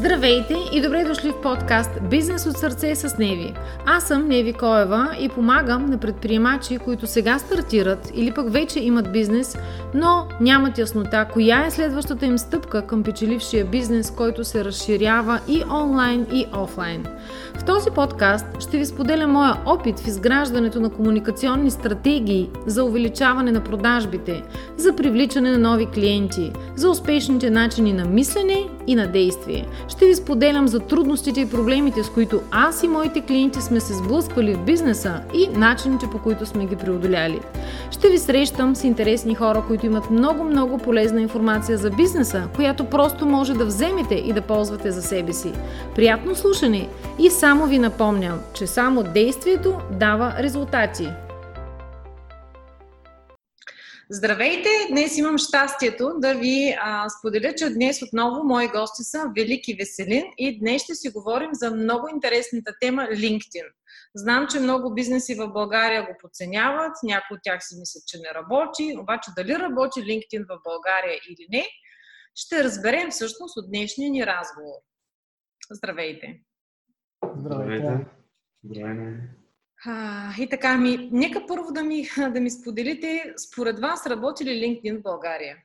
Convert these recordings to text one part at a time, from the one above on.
Здравейте и добре дошли в подкаст Бизнес от сърце с Неви. Аз съм Неви Коева и помагам на предприемачи, които сега стартират или пък вече имат бизнес, но нямат яснота коя е следващата им стъпка към печелившия бизнес, който се разширява и онлайн и офлайн. В този подкаст ще ви споделя моя опит в изграждането на комуникационни стратегии за увеличаване на продажбите, за привличане на нови клиенти, за успешните начини на мислене и на действие. Ще ви споделям за трудностите и проблемите, с които аз и моите клиенти сме се сблъсквали в бизнеса и начините по които сме ги преодоляли. Ще ви срещам с интересни хора, които имат много-много полезна информация за бизнеса, която просто може да вземете и да ползвате за себе си. Приятно слушане и само ви напомням, че само действието дава резултати. Здравейте! Днес имам щастието да ви а, споделя, че днес отново мои гости са Велики Веселин и днес ще си говорим за много интересната тема LinkedIn. Знам, че много бизнеси в България го подценяват, някои от тях си мислят, че не работи, обаче дали работи LinkedIn в България или не, ще разберем всъщност от днешния ни разговор. Здравейте! Здравейте! Здравейте! А, и така, ми, нека първо да ми, да ми споделите, според вас работи ли LinkedIn в България?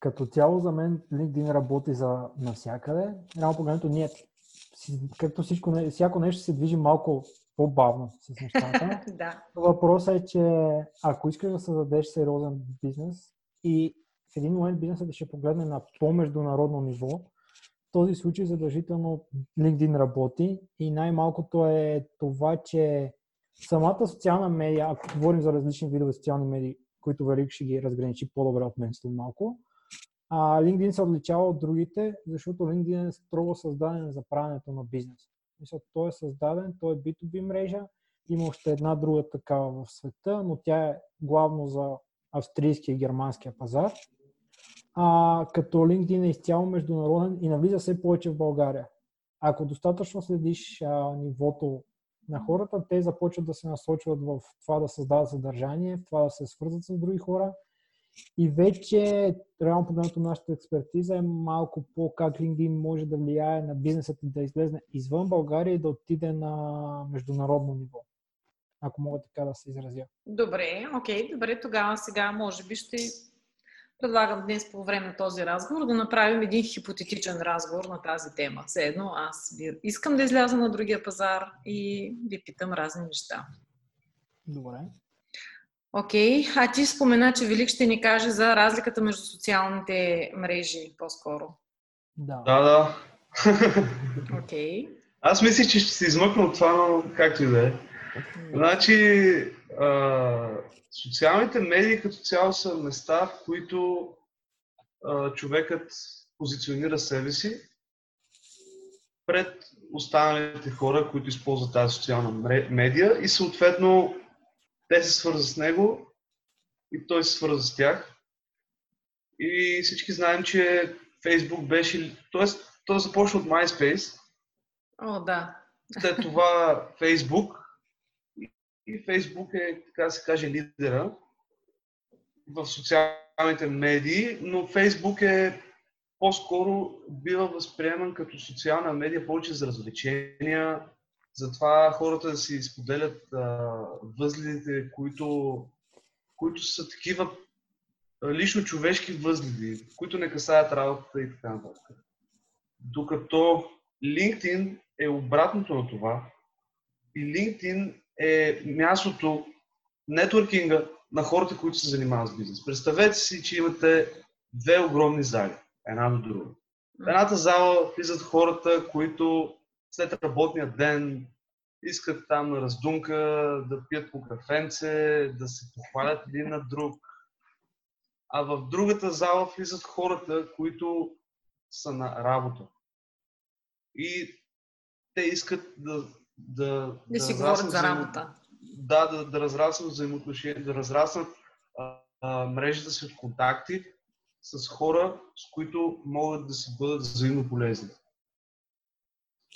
Като цяло за мен LinkedIn работи за навсякъде. Реално погледнато ние, както всичко, всяко нещо се движи малко по-бавно с нещата. да. Въпросът е, че ако искаш да създадеш сериозен бизнес и в един момент бизнесът да ще погледне на по-международно ниво, този случай задължително LinkedIn работи и най-малкото е това, че самата социална медия, ако говорим за различни видове социални медии, които Велик ще ги разграничи по-добре от мен след малко, а LinkedIn се отличава от другите, защото LinkedIn е строго създаден за правенето на бизнес. Мисля, той е създаден, той е B2B мрежа, има още една друга такава в света, но тя е главно за австрийския и германския пазар а, като LinkedIn е изцяло международен и навлиза все повече в България. Ако достатъчно следиш а, нивото на хората, те започват да се насочват в това да създават съдържание, в това да се свързват с други хора. И вече, реално погледнато, нашата експертиза е малко по как LinkedIn може да влияе на бизнесът и да излезне извън България и да отиде на международно ниво. Ако мога така да се изразя. Добре, окей, добре, тогава сега може би ще предлагам днес по време на този разговор да направим един хипотетичен разговор на тази тема. Все едно аз искам да изляза на другия пазар и ви питам разни неща. Добре. Окей, okay. а ти спомена, че Велик ще ни каже за разликата между социалните мрежи по-скоро. Да. Да, да. Окей. Okay. Аз мислих, че ще се измъкна от това, но както и да е. Значи, а, социалните медии като цяло са места, в които а, човекът позиционира себе си пред останалите хора, които използват тази социална медия и съответно те се свързват с него и той се свърза с тях. И всички знаем, че Фейсбук беше... Тоест, той започна от MySpace. О, да. След това Фейсбук и Фейсбук е, така да се каже, лидера в социалните медии, но Фейсбук е по-скоро бива възприеман като социална медия повече за развлечения, затова хората да си споделят а, възгледите, които, които са такива лично човешки възгледи, които не касаят работата и така нататък. Докато LinkedIn е обратното на това и LinkedIn е мястото, нетворкинга на хората, които се занимават с бизнес. Представете си, че имате две огромни зали, една до друга. В едната зала влизат хората, които след работния ден искат там на раздумка да пият по кафенце, да се похвалят един на друг. А в другата зала влизат хората, които са на работа. И те искат да да, да, да си говорят за работа. Да, да, да разраснат взаимоотношения, да а, а, мрежата си от контакти с хора, с които могат да си бъдат взаимно полезни.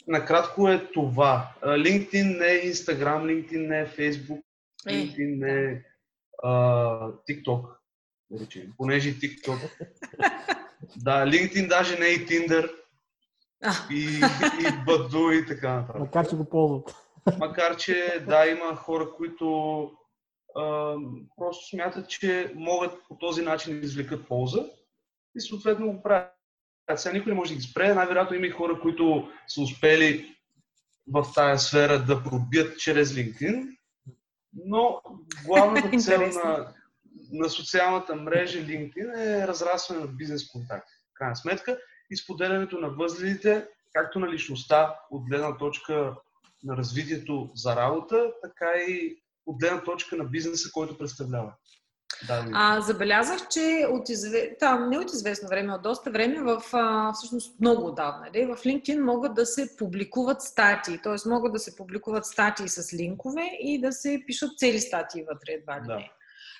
Накратко е това. LinkedIn не е Instagram, LinkedIn не е Facebook, е, LinkedIn не е а, TikTok, да речем. Понеже TikTok Да, LinkedIn даже не е и Tinder. И, и Badu и така нататък. Макар, че го ползват. Макар, че да, има хора, които а, просто смятат, че могат по този начин да извлекат полза и съответно го правят. Сега никой не може да ги спре. Най-вероятно има и хора, които са успели в тази сфера да пробият чрез LinkedIn, но главната цел на, на социалната мрежа LinkedIn е разрастване на бизнес контакти. В крайна сметка и споделянето на възгледите, както на личността от гледна точка на развитието за работа, така и от гледна точка на бизнеса, който представлява. Да, а, забелязах, че от изве... там, не от известно време, от доста време, в, а, всъщност много отдавна, де, в LinkedIn могат да се публикуват статии, т.е. могат да се публикуват статии с линкове и да се пишат цели статии вътре едва ли да.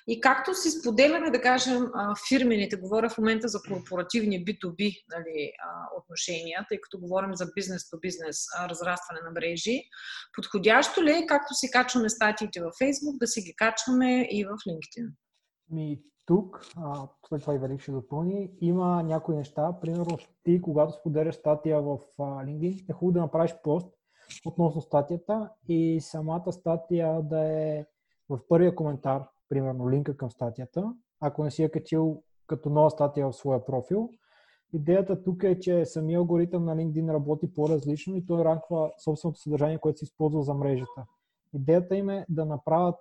И както си споделяме, да кажем, фирмените, говоря в момента за корпоративни B2B нали, отношения, тъй като говорим за бизнес-то-бизнес, разрастване на мрежи, подходящо ли е, както си качваме статиите във Facebook, да си ги качваме и в LinkedIn? Ми, тук, а, след това и Велик ще допълни, има някои неща. Примерно, ти, когато споделяш статия в LinkedIn, е хубаво да направиш пост относно статията и самата статия да е в първия коментар, примерно линка към статията, ако не си я качил като нова статия в своя профил. Идеята тук е, че самия алгоритъм на LinkedIn работи по-различно и той ранква собственото съдържание, което се използва за мрежата. Идеята им е да направят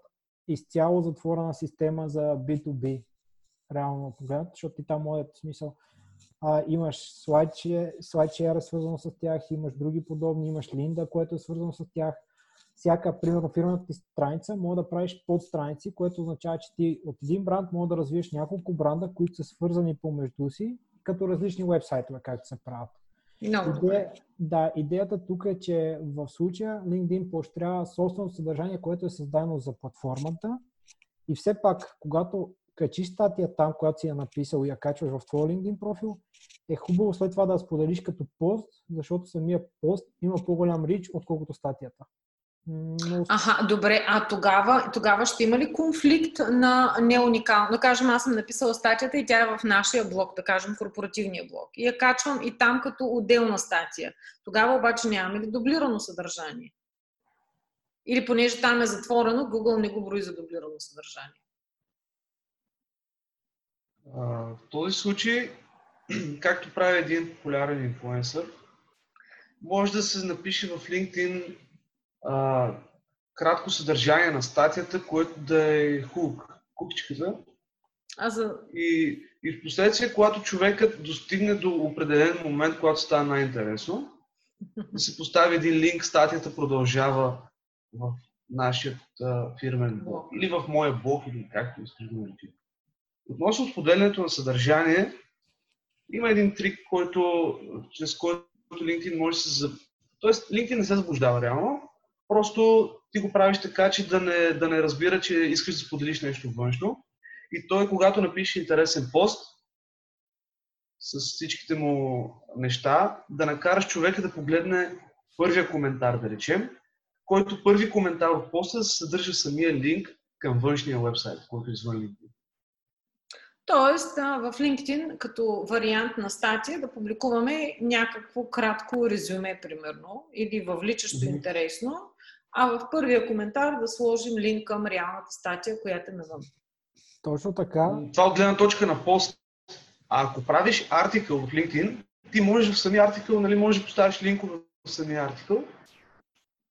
изцяло затворена система за B2B, реално погледнато, защото и там моят смисъл а, имаш SlideShare, свързано с тях, имаш други подобни, имаш Линда, което е свързано с тях. Всяка, примерно, фирмата ти страница, може да правиш подстраници, което означава, че ти от един бранд може да развиеш няколко бранда, които са свързани помежду си, като различни вебсайтове, както се правят. Много Идея, да, идеята тук е, че в случая LinkedIn поощрява собственото съдържание, което е създадено за платформата и все пак, когато качиш статия там, която си я написал и я качваш в твоя LinkedIn профил, е хубаво след това да споделиш като пост, защото самия пост има по-голям рич, отколкото статията. Но... Аха, добре, а тогава, тогава ще има ли конфликт на неуникално? Да кажем, аз съм написала статията и тя е в нашия блог, да кажем, корпоративния блог. И я качвам и там като отделна статия. Тогава обаче нямаме ли дублирано съдържание? Или понеже там е затворено, Google не го брои за дублирано съдържание? в този случай, както прави един популярен инфлуенсър, може да се напише в LinkedIn а, кратко съдържание на статията, което да е хук, кукчката. А за... и, и в последствие, когато човекът достигне до определен момент, когато става най-интересно, да се постави един линк, статията продължава в нашия фирмен блог. Или в моя блог, или както искаш да наречи. Относно споделянето на съдържание, има един трик, който, чрез който LinkedIn може да се... Тоест, LinkedIn не се заблуждава реално, Просто ти го правиш така, че да не, да не разбира, че искаш да споделиш нещо външно. И той, когато напише интересен пост с всичките му неща, да накараш човека да погледне първия коментар, да речем, който първи коментар от поста съдържа самия линк към външния вебсайт, който е извън LinkedIn. Тоест, в LinkedIn, като вариант на статия, да публикуваме някакво кратко резюме, примерно, или въвличащо mm-hmm. интересно, а в първия коментар да сложим линк към реалната статия, която е навън. Точно така. Това от гледна точка на пост. А ако правиш артикъл в LinkedIn, ти можеш в самия артикъл, нали, можеш да поставиш линкове в самия артикъл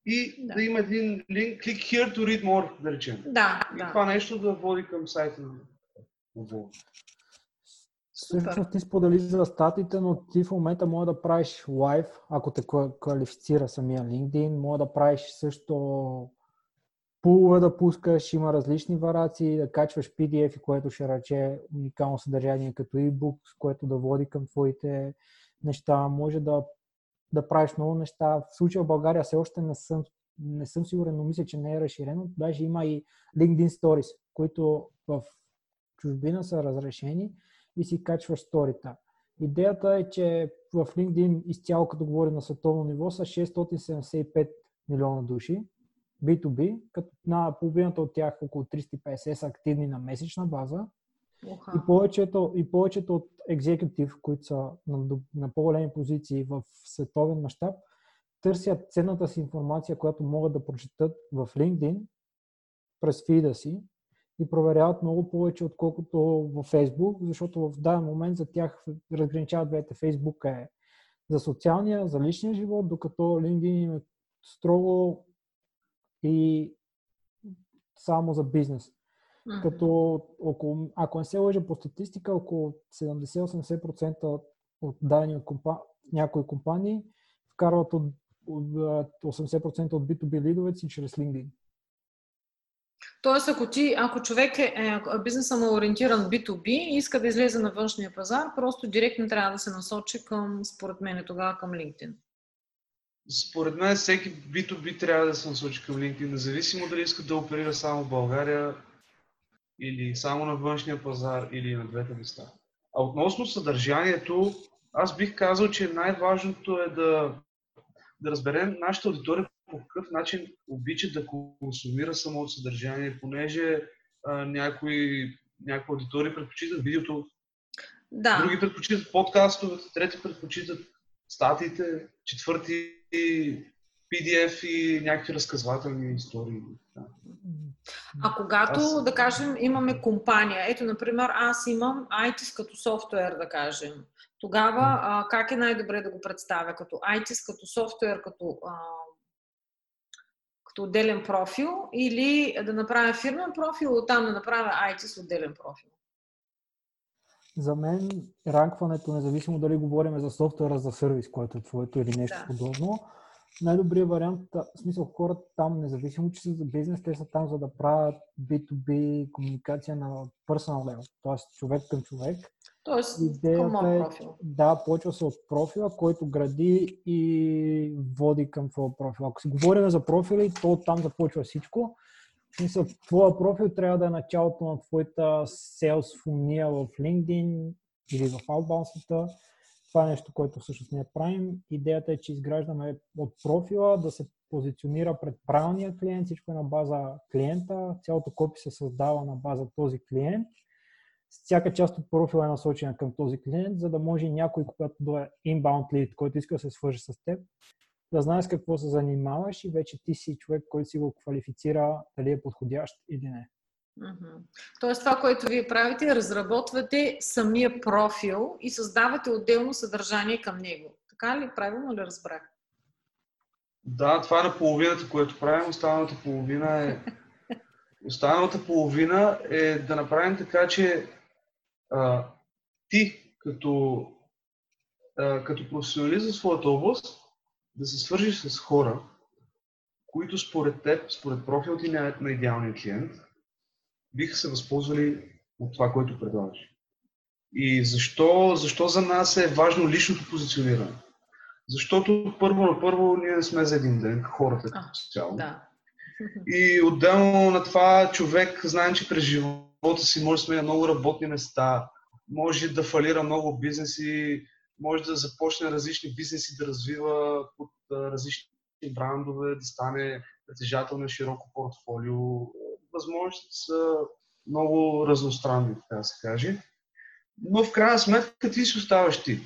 и да. да има един линк, click here to read more, да речем. Да, и да. това нещо да води към сайта на Google. Всъщност ти сподели за статите, но ти в момента може да правиш лайв, ако те квалифицира самия LinkedIn, може да правиш също пулове да пускаш, има различни вариации, да качваш PDF, което ще рече уникално съдържание като ebook, което да води към твоите неща. Може да, да правиш много неща. В случая в България все още не съм, не съм сигурен, но мисля, че не е разширено. Даже има и LinkedIn Stories, които в чужбина са разрешени и си качваш сторита. Идеята е, че в LinkedIn изцяло, като говорим на световно ниво, са 675 милиона души B2B, като на половината от тях около 350 са активни на месечна база И повечето, и повечето от екзекутив, които са на, на по-големи позиции в световен мащаб, търсят ценната си информация, която могат да прочетат в LinkedIn през фида си и проверяват много повече, отколкото в Facebook, защото в даден момент за тях разграничават двете. Facebook е за социалния, за личния живот, докато LinkedIn е строго и само за бизнес. Mm-hmm. Като около, ако не се лъжа по статистика, около 70-80% от дадени от компа... някои компании вкарват от, от 80% от B2B лидовете си чрез LinkedIn. Тоест, ако, ти, ако човек е, е бизнеса му е ориентиран B2B и иска да излезе на външния пазар, просто директно трябва да се насочи към, според мен, тогава към LinkedIn. Според мен всеки B2B трябва да се насочи към LinkedIn, независимо дали иска да оперира само в България или само на външния пазар или на двете места. А относно съдържанието, аз бих казал, че най-важното е да, да разберем нашата аудитория по какъв начин обича да консумира самото съдържание, понеже а, някои, някои аудитории предпочитат видеото, да. други предпочитат подкастовете, трети предпочитат статиите, четвърти PDF и някакви разказвателни истории. Да. А когато, аз... да кажем, имаме компания, ето, например, аз имам ITIS като софтуер, да кажем, тогава а, как е най-добре да го представя? Като ITIS, като софтуер, като а, като отделен профил или да направя фирмен профил, оттам да направя IT с отделен профил? За мен ранкването, независимо дали говорим за софтуера за сервис, което е твоето или нещо да. подобно, най-добрият вариант, в смисъл хората там, независимо, че са за бизнес, те са там за да правят B2B комуникация на personal level, т.е. човек към човек. Тоест, Идеята е, профил. Да, почва се от профила, който гради и води към твоя профил. Ако си говорим за профили, то там започва всичко. В смисъл, твоя профил трябва да е началото на твоята sales фуния в LinkedIn или в Outbound това е нещо, което всъщност ние правим. Идеята е, че изграждаме от профила да се позиционира пред правилния клиент, всичко е на база клиента, цялото копи се създава на база този клиент. Всяка част от профила е насочена към този клиент, за да може някой, когато дойде inbound lead, който иска да се свържи с теб, да знаеш какво се занимаваш и вече ти си човек, който си го квалифицира дали е подходящ или не. Тоест това, което вие правите, разработвате самия профил и създавате отделно съдържание към него. Така ли? Правилно ли разбрах? Да, това е на половината, което правим. Останалата половина е... Останалата половина е да направим така, че а, ти като, а, като професионалист в своята област да се свържиш с хора, които според теб, според профил ти на идеалния клиент, биха се възползвали от това, което предлагаш. И защо, защо за нас е важно личното позициониране? Защото първо на първо ние не сме за един ден, хората като цяло. Да. И отделно на това човек, знаем, че през живота си може да сме на много работни места, може да фалира много бизнеси, може да започне различни бизнеси да развива под различни брандове, да стане притежател на широко портфолио, възможностите са много разностранни, така да се каже. Но в крайна сметка ти си оставаш ти.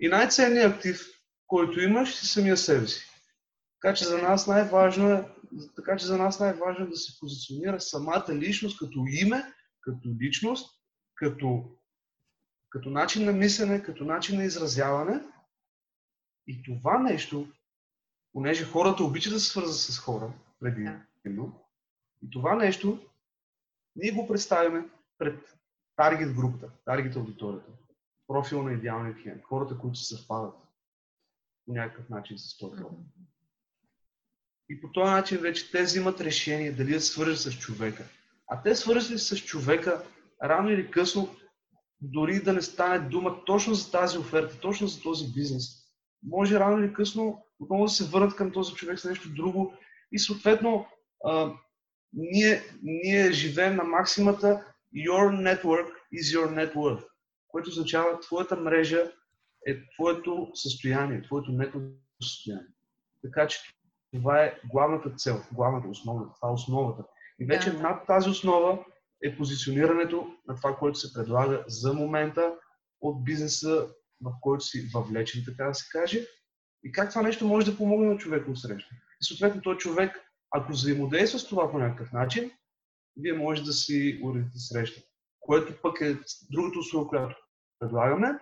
И най-ценният актив, който имаш, си самия себе си. Така че за нас най-важно е, така че за нас най-важно е да се позиционира самата личност като име, като личност, като, като начин на мислене, като начин на изразяване. И това нещо, понеже хората обичат да се свързват с хора, предимно, и това нещо ние го представяме пред таргет групата, таргет аудиторията, профил на идеалния клиент, хората, които се съвпадат по някакъв начин с този профил. И по този начин вече те взимат решение дали да свържат с човека. А те свързват с човека рано или късно, дори да не стане дума точно за тази оферта, точно за този бизнес. Може рано или късно отново да се върнат към този човек с нещо друго и съответно ние, ние живеем на максимата Your network is your net worth, което означава твоята мрежа е твоето състояние, твоето нето състояние. Така че това е главната цел, главната основа, това е основата. И вече да. над тази основа е позиционирането на това, което се предлага за момента от бизнеса, в който си въвлечен, така да се каже, и как това нещо може да помогне на човека от среща. И съответно, този човек, ако взаимодейства с това по някакъв начин, вие може да си уредите среща. Което пък е другата услуга, която предлагаме.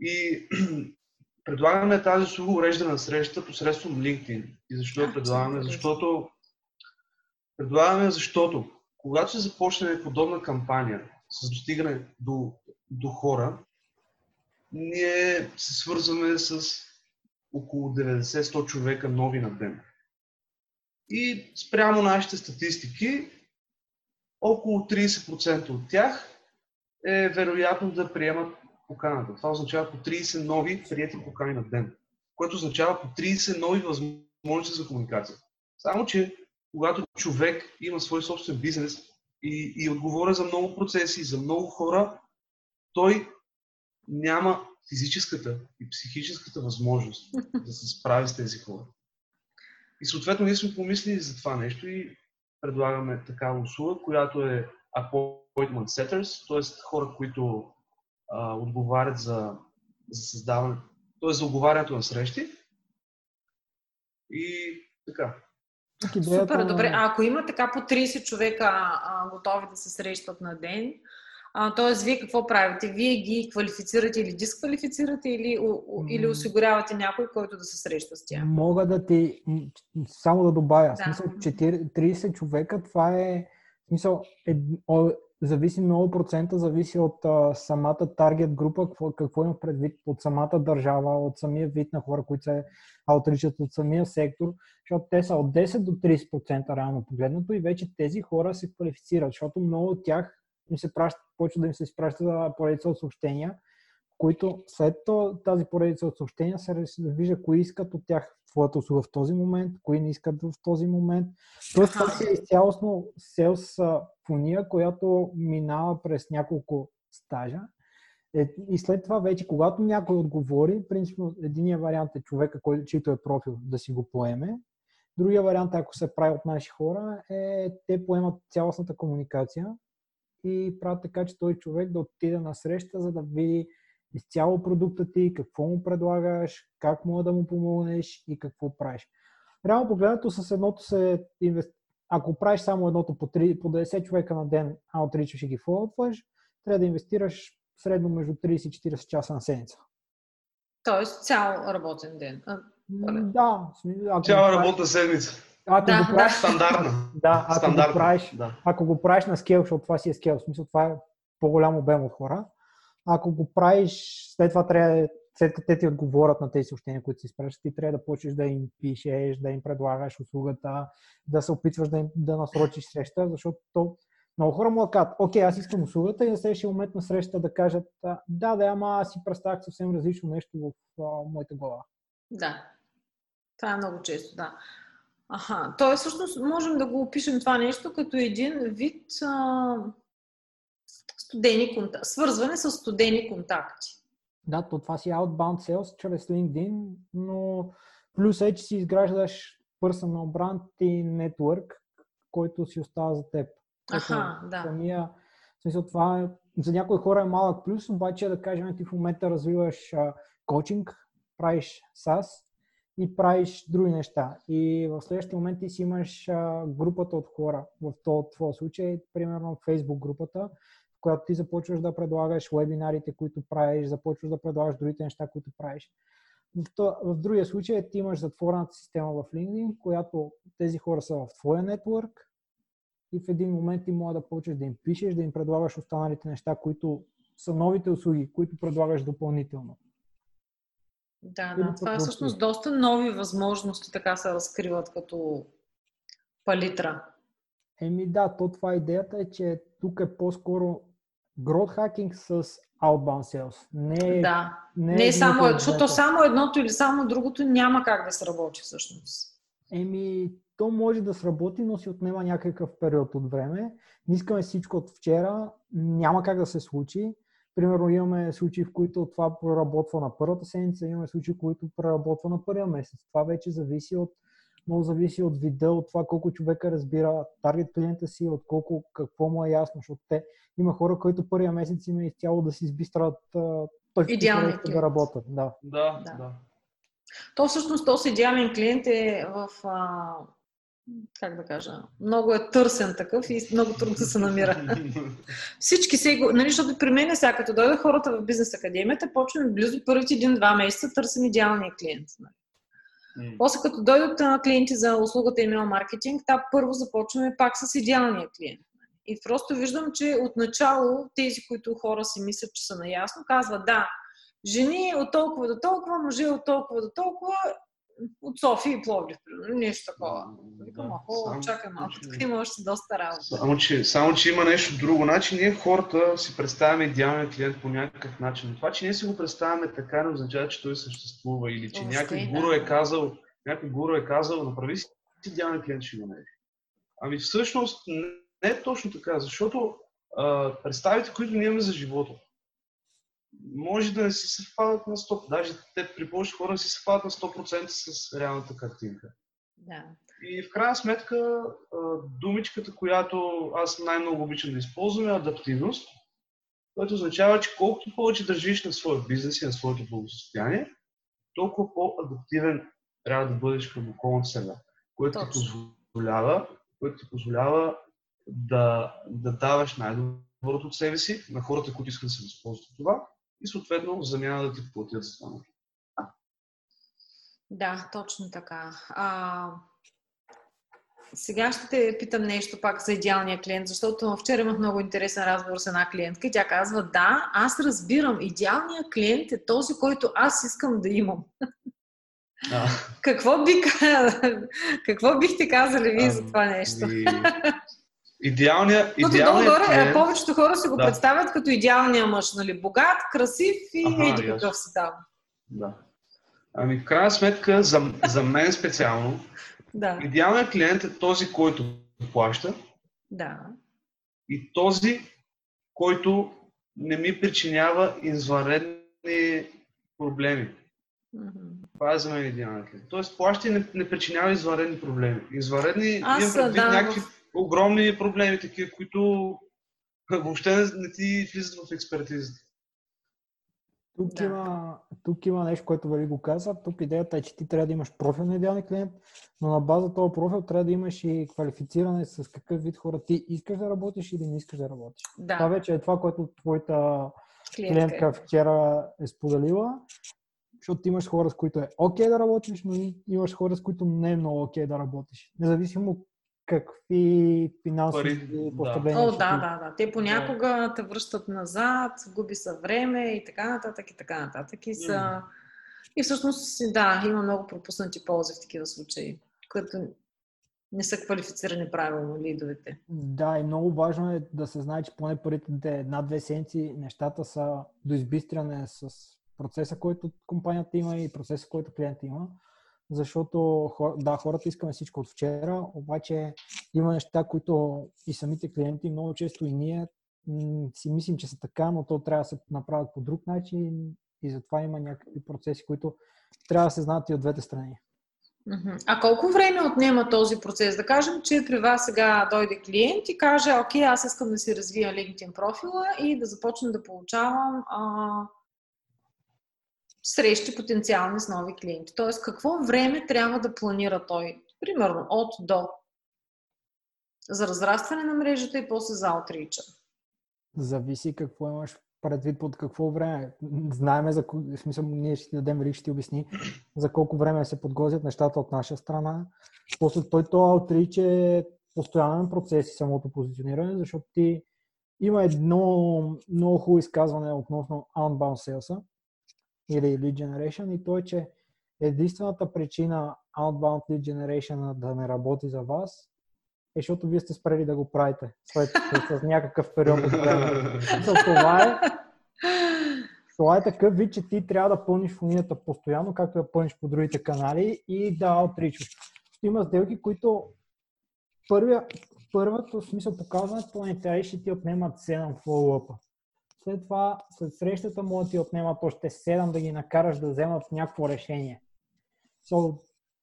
И предлагаме тази услуга уреждане на среща посредством LinkedIn. И защо я предлагаме? Защото предлагаме, защото когато се започне подобна кампания с достигане до, до хора, ние се свързваме с около 90-100 човека нови на ден. И спрямо нашите статистики, около 30% от тях е вероятно да приемат поканата. Това означава по 30 нови прияти покани на ден, което означава по 30 нови възможности за комуникация. Само, че когато човек има свой собствен бизнес и, и отговоря за много процеси, за много хора, той няма физическата и психическата възможност да се справи с тези хора. И съответно ние сме помислили за това нещо и предлагаме такава услуга, която е appointment setters, т.е. хора, които а, отговарят за, за създаване, т.е. за оговарянето на срещи. И така. Супер, добре. А ако има така по 30 човека а, готови да се срещат на ден, тоест, вие какво правите? Вие ги квалифицирате или дисквалифицирате или, или осигурявате някой, който да се среща с тях? Мога да ти само да добавя. Да. Смисъл, 30 човека, това е смисъл, е, о, зависи много процента, зависи от а, самата таргет група, какво, какво има предвид от самата държава, от самия вид на хора, които се аутричат от самия сектор, защото те са от 10 до 30% реално погледнато и вече тези хора се квалифицират, защото много от тях им се пращат, почва да им се изпраща поредица от съобщения, които след тази поредица от съобщения се вижда кои искат от тях твоята услуга в този момент, кои не искат в този момент. Тоест, това си е изцялостно селс фуния, която минава през няколко стажа. Е, и след това вече, когато някой отговори, принципно единия вариант е човека, който, чийто е профил, да си го поеме. Другия вариант, ако се прави от наши хора, е те поемат цялостната комуникация и правят така, че той човек да отиде на среща, за да види изцяло продукта ти, какво му предлагаш, как му да му помогнеш и какво правиш. Реално погледнато с едното се инвести... Ако правиш само едното по, 3, по 90 човека на ден, а отричаш и ги фолотваш, трябва да инвестираш средно между 30 и 40 часа на седмица. Тоест цял работен ден. А, да. Ако Цяла работна седмица. Ако да, го правиш, стандартна. Да, ако, стандартна. Го правиш, да. ако го правиш на скел, защото това си е скел, в смисъл това е по-голям обем от хора, ако го правиш, след това трябва, след като те ти отговорят на тези съобщения, които си изпращат, ти трябва да почнеш да им пишеш, да им предлагаш услугата, да се опитваш да, им, да насрочиш среща, защото то, много хора му казват, окей, аз искам услугата и на следващия момент на среща да кажат, да, да, ама аз си представях съвсем различно нещо в а, моята глава. Да, това е много често, да. Аха, т.е. всъщност можем да го опишем това нещо като един вид а, студени контакти, свързване с студени контакти. Да, то това си outbound sales чрез LinkedIn, но плюс е, че си изграждаш personal brand и network, който си остава за теб. Аха, да. Самия, в смисъл, това е, за някои хора е малък плюс, обаче да кажем, ти в момента развиваш а, коучинг, правиш SaaS и правиш други неща. И в следващия момент ти си имаш а, групата от хора. В този случай, примерно Facebook групата, която ти започваш да предлагаш вебинарите, които правиш, започваш да предлагаш другите неща, които правиш. В, в другия случай ти имаш затворената система в LinkedIn, която тези хора са в твоя нетворк и в един момент ти може да почнеш да им пишеш, да им предлагаш останалите неща, които са новите услуги, които предлагаш допълнително. Да, да. Това е всъщност доста нови възможности така се разкриват като палитра. Еми да, то това идеята е, че тук е по-скоро growth hacking с outbound sales. Не, е- да. не, не е само, защото само едното или само другото няма как да сработи всъщност. Еми, то може да сработи, но си отнема някакъв период от време. Не искаме всичко от вчера, няма как да се случи. Примерно имаме случаи, в които това проработва на първата седмица, имаме случаи, в които проработва на първия месец. Това вече зависи от много зависи от вида, от това колко човека разбира таргет клиента си, от колко какво му е ясно, защото те има хора, които първия месец има изцяло да си избистрат Идеалният да работят. Да. Да, да. да. То всъщност този идеален клиент е в а, как да кажа, много е търсен такъв и много трудно да се намира. Всички се, нали, защото при мен е сега, като дойдат хората в бизнес академията, почваме близо първите един-два месеца търсим идеалния клиент. Нали. Mm. После като дойдат клиенти за услугата email маркетинг, та първо започваме пак с идеалния клиент. И просто виждам, че отначало тези, които хора си мислят, че са наясно, казват да, жени от толкова до толкова, мъже от толкова до толкова, от София и Пловдив, примерно, нещо такова. Викам, да, чакай малко, тук има още доста работа. Само че, само, че има нещо друго. Значи ние хората си представяме идеалния клиент по някакъв начин. Това, че ние си го представяме така, не означава, че той съществува или че някой гуру е казал, някой гуру е казал, направи си идеален клиент, ще го намериш. Ами всъщност не е точно така, защото а, представите, които ние имаме за живота, може да не си съвпадат на 100%. Даже те при повече хора си съвпадат на 100% с реалната картинка. Да. И в крайна сметка, думичката, която аз най-много обичам да използвам е адаптивност, което означава, че колкото повече държиш на своя бизнес и на своето благосостояние, толкова по-адаптивен трябва да бъдеш към околната среда, което ти позволява, което ти позволява да, да даваш най-доброто от себе си на хората, които искат да се възползват от това и съответно замяна да ти платят за това. Да, точно така. А, сега ще те питам нещо пак за идеалния клиент, защото вчера имах много интересен разговор с една клиентка и тя казва, да, аз разбирам, идеалният клиент е този, който аз искам да имам. А. Какво, би, какво бихте казали вие за това нещо? Идеалния, Но идеалния долу клиент... повечето хора се го да. представят като идеалния мъж, нали? Богат, красив и ага, еди какъв си там. Да. Ами в крайна сметка, за, за мен специално, да. идеалният клиент е този, който плаща. Да. И този, който не ми причинява извънредни проблеми. Mm-hmm. Това е за мен идеалният клиент. Тоест, плаща и не, не причинява извънредни проблеми. Извънредни, Аз, имам да, някакви в огромни проблеми, такива, които въобще не, не ти влизат в експертизата. Тук, да. има, тук има нещо, което Вали го каза. Тук идеята е, че ти трябва да имаш профил на идеалния клиент, но на база този профил трябва да имаш и квалифициране с какъв вид хора ти искаш да работиш или не искаш да работиш. Да. Това вече е това, което твоята клиентка, клиентка вчера е споделила. Защото имаш хора, с които е окей okay да работиш, но имаш хора, с които не е много окей okay да работиш. Независимо какви финансови постъпления. О, да, да, да. Те понякога да. те връщат назад, губи са време и така нататък и така нататък. И, са... Mm. и всъщност, да, има много пропуснати ползи в такива случаи, които не са квалифицирани правилно лидовете. Да, и много важно е да се знае, че поне първите една-две седмици нещата са до избистряне с процеса, който компанията има и процеса, който клиентът има защото да, хората искаме всичко от вчера, обаче има неща, които и самите клиенти, много често и ние си мислим, че са така, но то трябва да се направят по друг начин и затова има някакви процеси, които трябва да се знаят и от двете страни. А колко време отнема този процес? Да кажем, че при вас сега дойде клиент и каже, окей, аз искам да си развия LinkedIn профила и да започна да получавам а, срещи потенциални с нови клиенти. Тоест, какво време трябва да планира той, примерно от до, за разрастване на мрежата и после за аутрича? Зависи какво имаш предвид под какво време. Знаеме, за, в смисъл, ние ще ти дадем, Велик ще ти обясни за колко време се подготвят нещата от наша страна. После той то аутрич е постоянен процес и самото позициониране, защото ти има едно много хубаво изказване относно outbound sales или lead generation и то е, че единствената причина outbound lead generation да не работи за вас е, защото вие сте спрели да го правите след с някакъв период от време. това е това е такъв вид, че ти трябва да пълниш фунията постоянно, както да пълниш по другите канали и да отричаш. Има сделки, които първия, първото смисъл показването на интереси ще ти отнемат 7 фоллоуапа. След това, след срещата му ти отнемат още 7 да ги накараш да вземат някакво решение. So,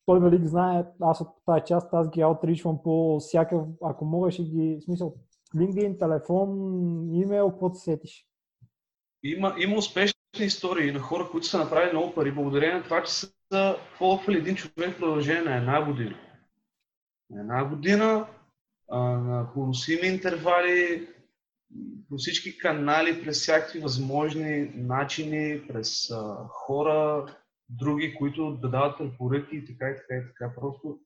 той нали знае, аз от тази част, аз ги аутричвам по всякакъв, ако мога ще ги, в смисъл, LinkedIn, телефон, имейл, какво се сетиш. Има, има успешни истории на хора, които са направили много пари, благодарение на това, че са фолвали един човек в продължение на една година. На една година, а, на поносими интервали, по всички канали, през всякакви възможни начини, през а, хора, други, които да дават препоръки и така и така и така. Просто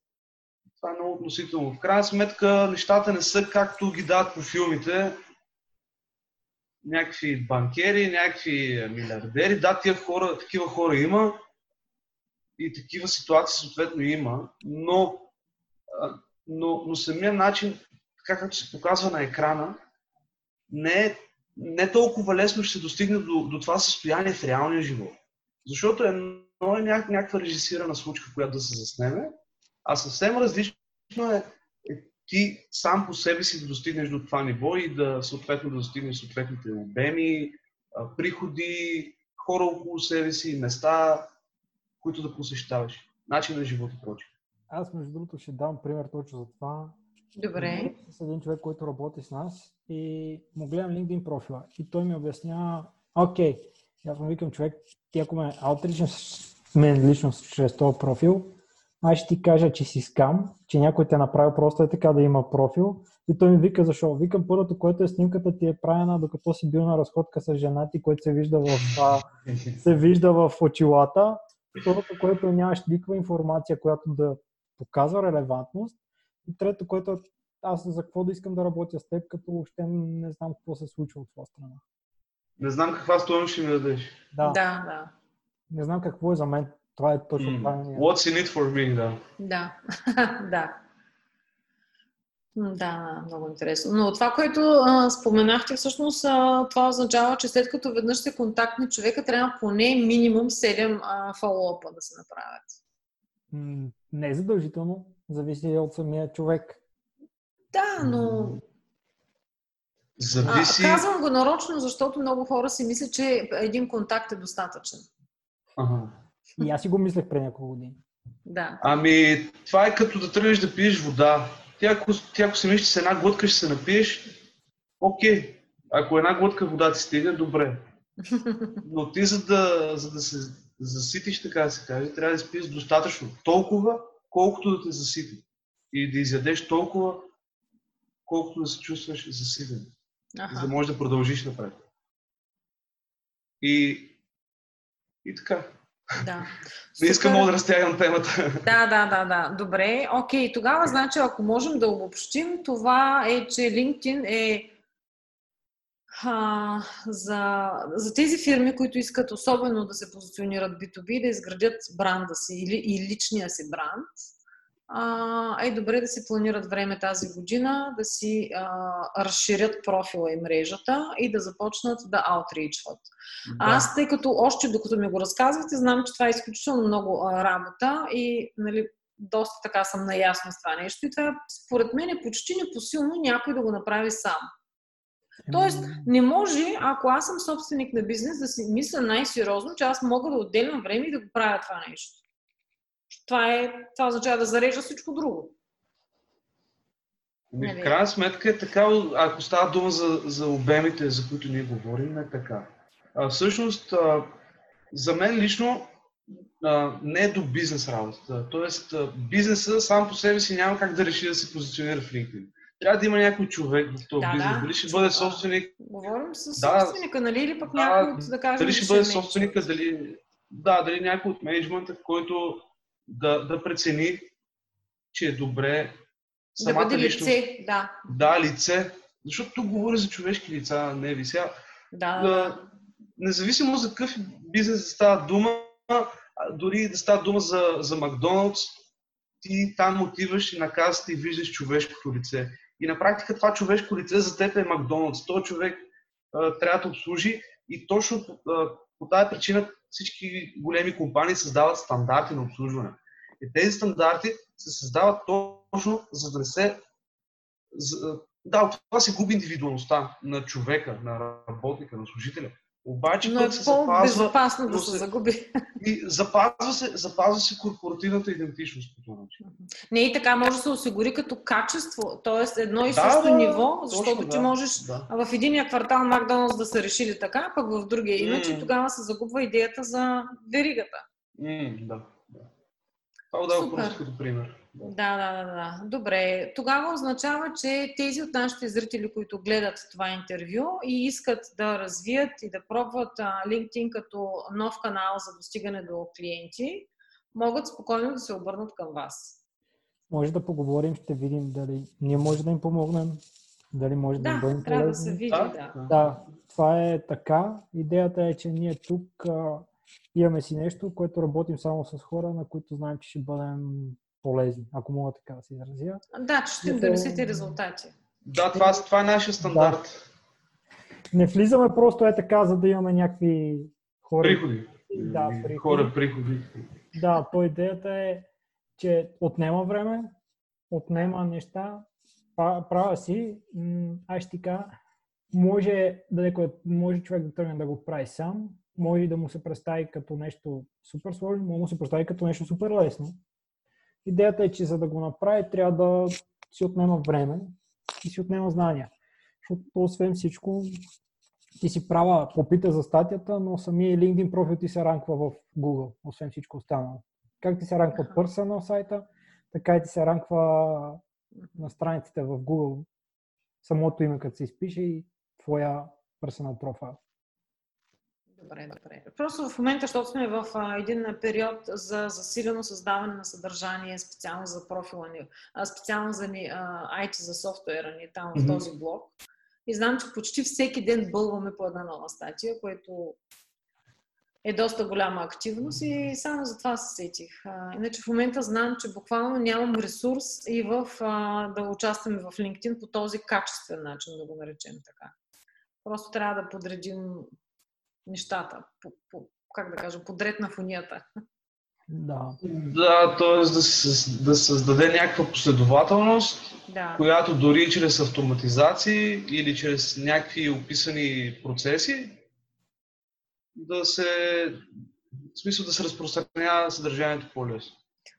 това е много относително. В крайна сметка нещата не са както ги дават по филмите. Някакви банкери, някакви милиардери. Да, тия хора, такива хора има и такива ситуации съответно има, но, но, но самия начин, така както се показва на екрана, не не толкова лесно ще достигне до, до това състояние в реалния живот. Защото едно е някаква режисирана случка, която да се заснеме, а съвсем различно е, е ти сам по себе си да достигнеш до това ниво и да съответно да достигнеш съответните обеми, приходи, хора около себе си, места, които да посещаваш, начин на живота и прочее. Аз, между другото, ще дам пример точно за това. Добре. С един човек, който работи с нас и му гледам LinkedIn профила и той ми обяснява, окей, аз му викам човек, ти ако ме аутричнеш мен лично чрез този профил, аз ще ти кажа, че си скам, че някой те е направил просто е така да има профил. И той ми вика защо. Викам първото, което е снимката ти е правена докато си бил на разходка с жена ти, което се вижда в, се вижда в очилата. Второто, което нямаш никаква информация, която да показва релевантност. И трето, което аз за какво да искам да работя с теб, като въобще не знам какво се случва от това страна. Не знам каква стоеност ще ми дадеш. Да. да, да. Не знам какво е за мен. Това е точно mm. правилният. What's in it for me, да. Да, да. Да, много интересно. Но това, което а, споменахте, всъщност а, това означава, че след като веднъж се контактни човека, трябва поне минимум 7 фоллоупа да се направят. Не е задължително, зависи от самия човек. Да, но... Зависи... А, казвам го нарочно, защото много хора си мислят, че един контакт е достатъчен. Ага. И аз си го мислех преди няколко години. Да. Ами, това е като да тръгнеш да пиеш вода. Ти ако, ти ако се мислиш, че с една глътка ще се напиеш, окей. Ако една глътка вода ти стига, добре. Но ти за да, за да се заситиш, така да се каже, трябва да спиеш достатъчно. Толкова, колкото да те засити. И да изядеш толкова, колкото да се чувстваш заситен. Ага. За да можеш да продължиш напред. И, и така. Да. Не искам много да разтягам темата. Да, да, да, да. Добре. Окей, тогава, значи, ако можем да обобщим, това е, че LinkedIn е а, за, за тези фирми, които искат особено да се позиционират B2B, да изградят бранда си или и личния си бранд, а, е добре да си планират време тази година, да си а, разширят профила и мрежата и да започнат да аутричват. Да. Аз, тъй като още докато ми го разказвате, знам, че това е изключително много а, работа и нали, доста така съм наясна с това нещо и това според мен е почти непосилно някой да го направи сам. Тоест, не може, ако аз съм собственик на бизнес, да си мисля най-сериозно, че аз мога да отделям време и да го правя това нещо. Това, е, това означава да зарежда всичко друго. Ами, в крайна сметка е така, ако става дума за, за обемите, за които ние говорим, е така. А, всъщност, а, за мен лично а, не е до бизнес работата. Тоест, а, бизнеса сам по себе си няма как да реши да се позиционира в LinkedIn. Трябва да има някой човек в този да, бизнес. Дали ще бъде собственик. Говорим с да, собственика, нали? Или пък да, някой от, да кажем. Дали ще бъде собственика, дали, да, дали някой от менеджмента, който да, да прецени, че е добре самата да бъде личност, лице, да. Да, лице. Защото тук говори за човешки лица, не ви сега. Да, да. Независимо за какъв бизнес да става дума, дори да става дума за, за Макдоналдс, ти там отиваш и на касата и виждаш човешкото лице. И на практика това човешко лице за теб е Макдоналдс. Той човек а, трябва да обслужи и точно а, по тази причина всички големи компании създават стандарти на обслужване. И тези стандарти се създават точно за да не се... За, да, от това се губи индивидуалността на човека, на работника, на служителя. Обаче Но е запазва, по-безопасно да се се- загуби. и запазва се, запазва се корпоративната идентичност по този начин. Не и така може да се осигури като качество, т.е. едно и Да, също да, ниво, точно, защото ти да, можеш Да. в единия квартал Макдоналдс да са решили така, пък в другия иначе, М. тогава се загубва идеята за веригата. М, да, да. Това го дава просто като пример. Да. Да, да, да, да. Добре. Тогава означава, че тези от нашите зрители, които гледат това интервю и искат да развият и да пробват LinkedIn като нов канал за достигане до клиенти, могат спокойно да се обърнат към вас. Може да поговорим, ще видим дали ние може да им помогнем, дали може да, им Да, бъдем трябва да полезни. се види, Да, да. Да, това е така. Идеята е, че ние тук а, имаме си нещо, което работим само с хора, на които знаем, че ще бъдем полезни, ако мога така да се изразя. Да, че ще им донесете резултати. Да, това, е- това е нашия стандарт. Не влизаме просто е така, за да имаме някакви хора. Приходи. Да, приходи. Хора, приходи. Да, то идеята е, че отнема време, отнема неща, Па- права си, аз ще ти кажа, може, да некой, може човек да тръгне да го прави сам, може да му се представи като нещо супер сложно, може да му се представи като нещо супер лесно. Идеята е, че за да го направи, трябва да си отнема време и си отнема знания. Защото освен всичко, ти си права, попита за статията, но самия LinkedIn профил ти се ранква в Google, освен всичко останало. Как ти се ранква пърса на сайта, така и ти се ранква на страниците в Google самото име, като се изпише и твоя персонал профайл. Добре, добре. Просто в момента, защото сме в а, един период за засилено създаване на съдържание, специално за профила ни, а, специално за ни, а, IT за софтуера ни там в Мгм. този блог. И знам, че почти всеки ден бълваме по една нова статия, което е доста голяма активност и само за това се сетих. А, иначе в момента знам, че буквално нямам ресурс и в, а, да участваме в LinkedIn по този качествен начин, да го наречем така. Просто трябва да подредим нещата, по, по, как да кажа, подред на фунията. Да. Да, т.е. да, се- да създаде някаква последователност, Да, която дори чрез автоматизации или чрез някакви описани процеси да се, в смисъл да се разпространява съдържанието по-лесно.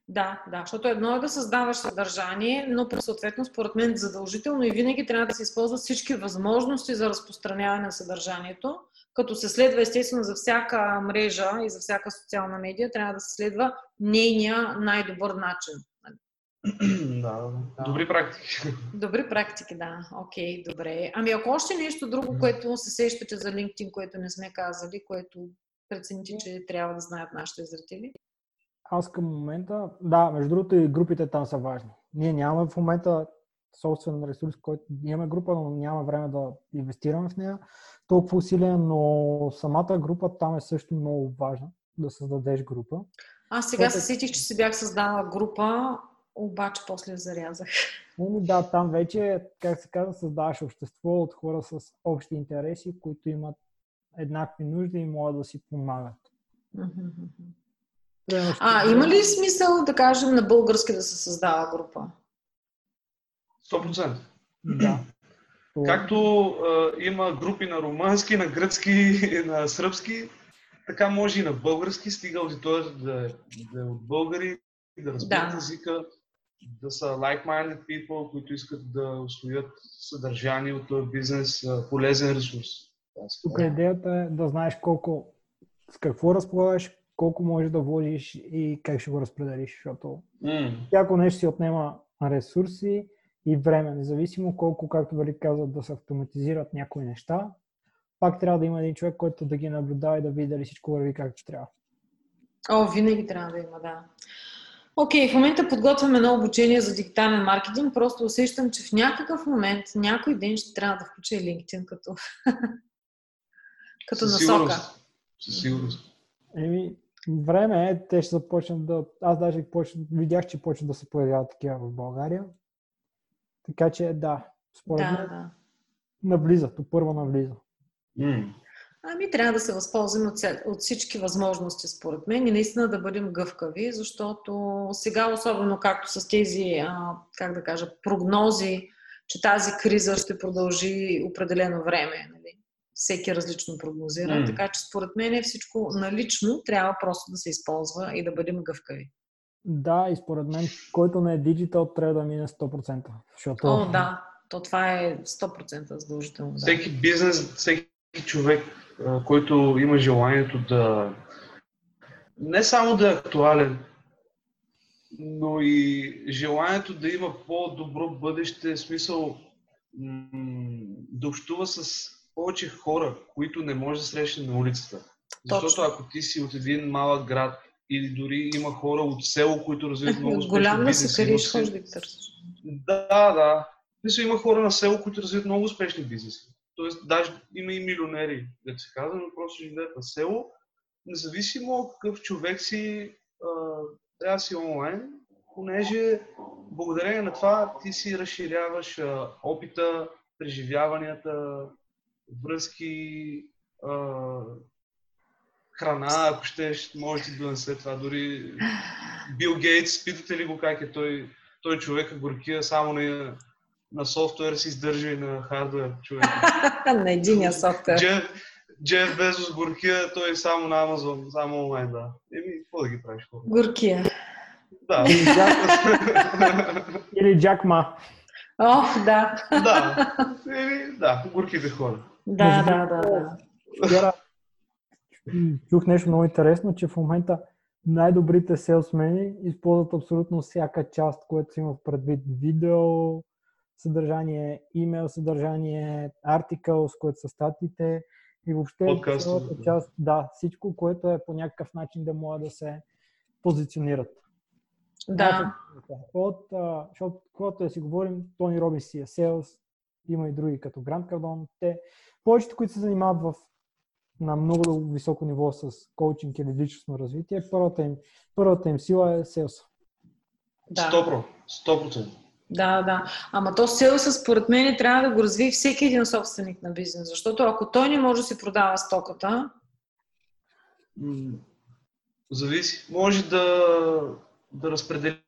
да, да, защото едно е да създаваш съдържание, но съответно според мен задължително и винаги трябва да се използват всички възможности за разпространяване на съдържанието, като се следва естествено за всяка мрежа и за всяка социална медия, трябва да се следва нейния най-добър начин. да, добри практики. Добри практики, да. Окей, добре. Ами ако още нещо друго, което се сещате за LinkedIn, което не сме казали, което прецените, че трябва да знаят нашите зрители? Аз към момента, да, между другото и групите там са важни. Ние нямаме в момента собствен ресурс, който имаме група, но няма време да инвестираме в нея толкова усилия, но самата група там е също много важна да създадеш група. Аз сега се сетих, че си бях създала група, обаче после я зарязах. Да, там вече, как се казва, създаваш общество от хора с общи интереси, които имат еднакви нужди и могат да си помагат. Ще А, има ли смисъл да кажем на български да се създава група? 100%. Да. Както а, има групи на румънски, на гръцки, на сръбски, така може и на български, стига аудиторията да, е- да е от българи, да разбират Да. езика, да са like-minded people, които искат да освоят съдържание от този бизнес, полезен ресурс. Тук идеята е да знаеш колко, с какво разполагаш, колко можеш да вложиш и как ще го разпределиш, защото всяко нещо си отнема ресурси и време, независимо колко, както Вали казват, да се автоматизират някои неща, пак трябва да има един човек, който да ги наблюдава и да види дали всичко върви както трябва. О, винаги трябва да има, да. Окей, в момента подготвяме едно обучение за дигитален маркетинг. Просто усещам, че в някакъв момент, някой ден ще трябва да включа и LinkedIn като, като със насока. Със сигурност. Еми, време е, те ще започнат да... Аз даже почна, видях, че почват да се появяват такива в България. Така че да, според Да, мен да. навлиза, то първо навлиза. М, Ами трябва да се възползваме от, от всички възможности, според мен, и наистина да бъдем гъвкави, защото сега, особено както с тези, а, как да кажа, прогнози, че тази криза ще продължи определено време. Нали? всеки различно прогнозира, М. така че според мен всичко налично трябва просто да се използва и да бъдем гъвкави. Да, и според мен, който не е диджитал, трябва да мине 100%. Защото О, да, то това е 100% задължително. Да. Всеки бизнес, всеки човек, който има желанието да не само да е актуален, но и желанието да има по-добро бъдеще, в смисъл да общува с повече хора, които не може да срещне на улицата. Защото Точно. ако ти си от един малък град или дори има хора от село, които развиват много успешно Голям да се бизнеси, но кариш, си- ходиш да търсиш. да, да. Мисля, има хора на село, които развиват много успешни бизнеси. Тоест, даже има и милионери, да се казва, но просто живеят на село. Независимо какъв човек си, трябва да си онлайн, понеже благодарение на това ти си разширяваш опита, преживяванията, връзки, храна, ако щеш, може ти да донесе това. Дори Бил Гейтс, питате ли го как е той, той човека горкия, само на, на софтуер си издържа и на хардуер човек. на единия софтуер. Джеф, Джеф Безос горкия, той е само на Амазон, само онлайн, да. Еми, какво да ги правиш хора? Горкия. Да. Или Джак Ма. О, да. да. Еми, да, горките хора. Да, да, да, да. М, чух нещо много интересно, че в момента най-добрите селсмени използват абсолютно всяка част, което има в предвид видео, съдържание, имейл съдържание, артикъл, с което са статите и въобще цялата да. част, да, всичко, което е по някакъв начин да могат да се позиционират. Да. От, а, защото, когато да си говорим, Тони Робинс си е селс, има и други като Грант Кардон. Те, повечето, които се занимават в, на много високо ниво с коучинг или личностно развитие, първата им, първата им сила е селс. Да. 100%. 100%. Да, да. Ама то селса, според мен, трябва да го развие всеки един собственик на бизнес. Защото ако той не може да си продава стоката, М, Зависи. Може да, да разпредели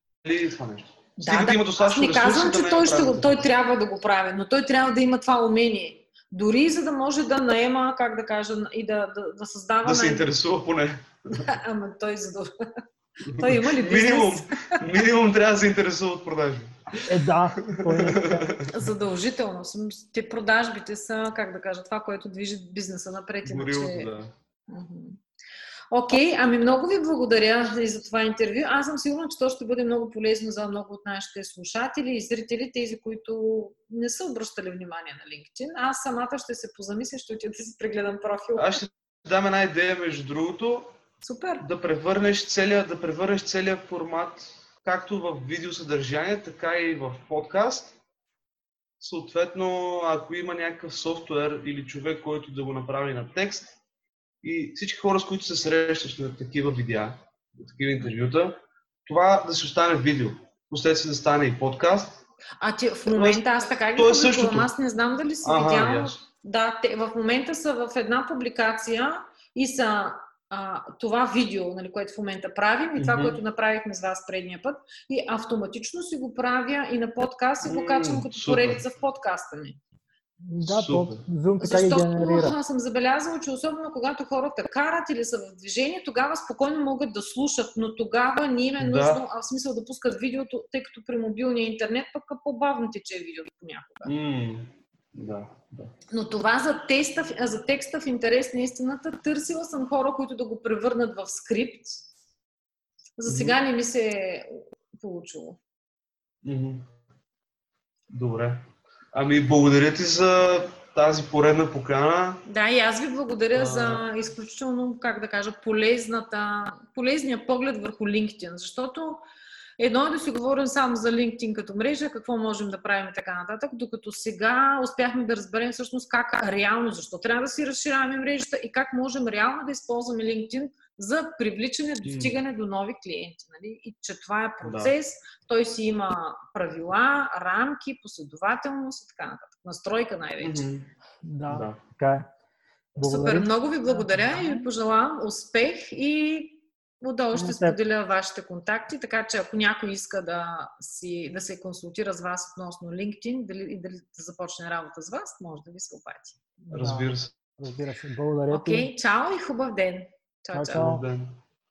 това нещо. Стига да, има аз достатъчно не ресурси, казвам, да че не той, ще го, той трябва да го прави, но той трябва да има това умение. Дори за да може да наема, как да кажа, и да, да, да създава... Да се най- интересува поне. Ама той задължа. Той има ли бизнес? Минимум, минимум трябва да се интересува от продажби. Е, да, е. Задължително. Те продажбите са, как да кажа, това, което движи бизнеса напред. Иначе... Горилото, да. Окей, ами много ви благодаря и за това интервю. Аз съм сигурна, че то ще бъде много полезно за много от нашите слушатели и зрители, тези, които не са обръщали внимание на LinkedIn. Аз самата ще се позамисля, ще отида да си прегледам профил. Аз ще дам една идея, между другото, Супер! да превърнеш целия, да превърнеш целия формат както в видеосъдържание, така и в подкаст. Съответно, ако има някакъв софтуер или човек, който да го направи на текст и всички хора, с които се срещаш на такива видеа, на такива интервюта, това да се остане видео. Последствие да стане и подкаст. А ти в момента аз така ги е публикувам. Аз не знам дали си Ага, видяла. ясно. Да, те в момента са в една публикация и са а, това видео, нали, което в момента правим и това, Мгм. което направихме с вас предния път. И автоматично си го правя и на подкаст и го качвам като супер. поредица в подкаста ми. Да, то. Zoom така ги Защото генерира. аз съм забелязала, че особено когато хората карат или са в движение, тогава спокойно могат да слушат, но тогава не им е Да. нужно, а в смисъл да пускат видеото, тъй като при мобилния интернет пък по-бавно тече видеото понякога. М, да, да. Но това за, теста, за текста в интерес на истината, търсила съм хора, които да го превърнат в скрипт. За сега не ми се е получило. Мгм. Добре. Ами, благодаря ти за тази поредна покана. Да, и аз ви благодаря А. за изключително, как да кажа, полезната, полезния поглед върху LinkedIn, защото едно е да си говорим само за LinkedIn като мрежа, какво можем да правим и така нататък, докато сега успяхме да разберем всъщност как реално, защо трябва да си разширяваме мрежата и как можем реално да използваме LinkedIn за привличане, достигане до нови клиенти. Нали? И че това е процес, той си има правила, рамки, последователност и така нататък. Настройка най-вече. Да, Да. така е. Супер, Благодаря. много ви благодаря и ви пожелавам успех и отдолу ще споделя вашите контакти, така че ако някой иска да, си, да се консултира с вас относно LinkedIn дали, и дали да започне работа с вас, може да ви се обади. Да. Разбира се. Разбира се. Благодаря Окей, okay, чао и хубав ден. Чао, Чао,